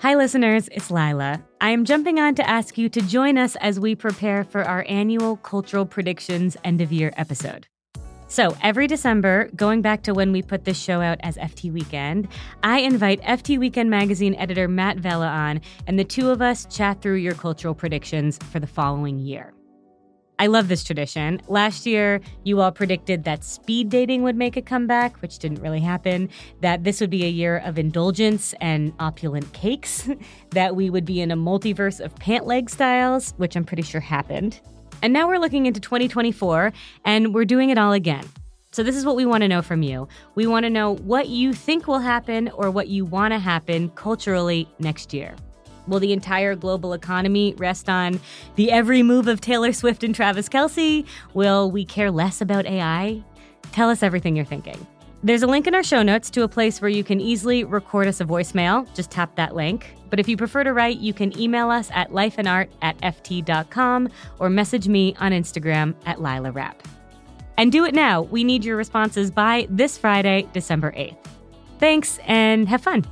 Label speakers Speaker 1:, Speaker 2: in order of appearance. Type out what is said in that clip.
Speaker 1: Hi, listeners, it's Lilah. I am jumping on to ask you to join us as we prepare for our annual Cultural Predictions end of year episode. So, every December, going back to when we put this show out as FT Weekend, I invite FT Weekend magazine editor Matt Vella on, and the two of us chat through your cultural predictions for the following year. I love this tradition. Last year, you all predicted that speed dating would make a comeback, which didn't really happen, that this would be a year of indulgence and opulent cakes, that we would be in a multiverse of pant leg styles, which I'm pretty sure happened. And now we're looking into 2024, and we're doing it all again. So, this is what we want to know from you. We want to know what you think will happen or what you want to happen culturally next year. Will the entire global economy rest on the every move of Taylor Swift and Travis Kelce? Will we care less about AI? Tell us everything you're thinking. There's a link in our show notes to a place where you can easily record us a voicemail. Just tap that link. But if you prefer to write, you can email us at lifeandart at ft.com or message me on Instagram at Lilah Rap. And do it now. We need your responses by this Friday, December 8th. Thanks and have fun.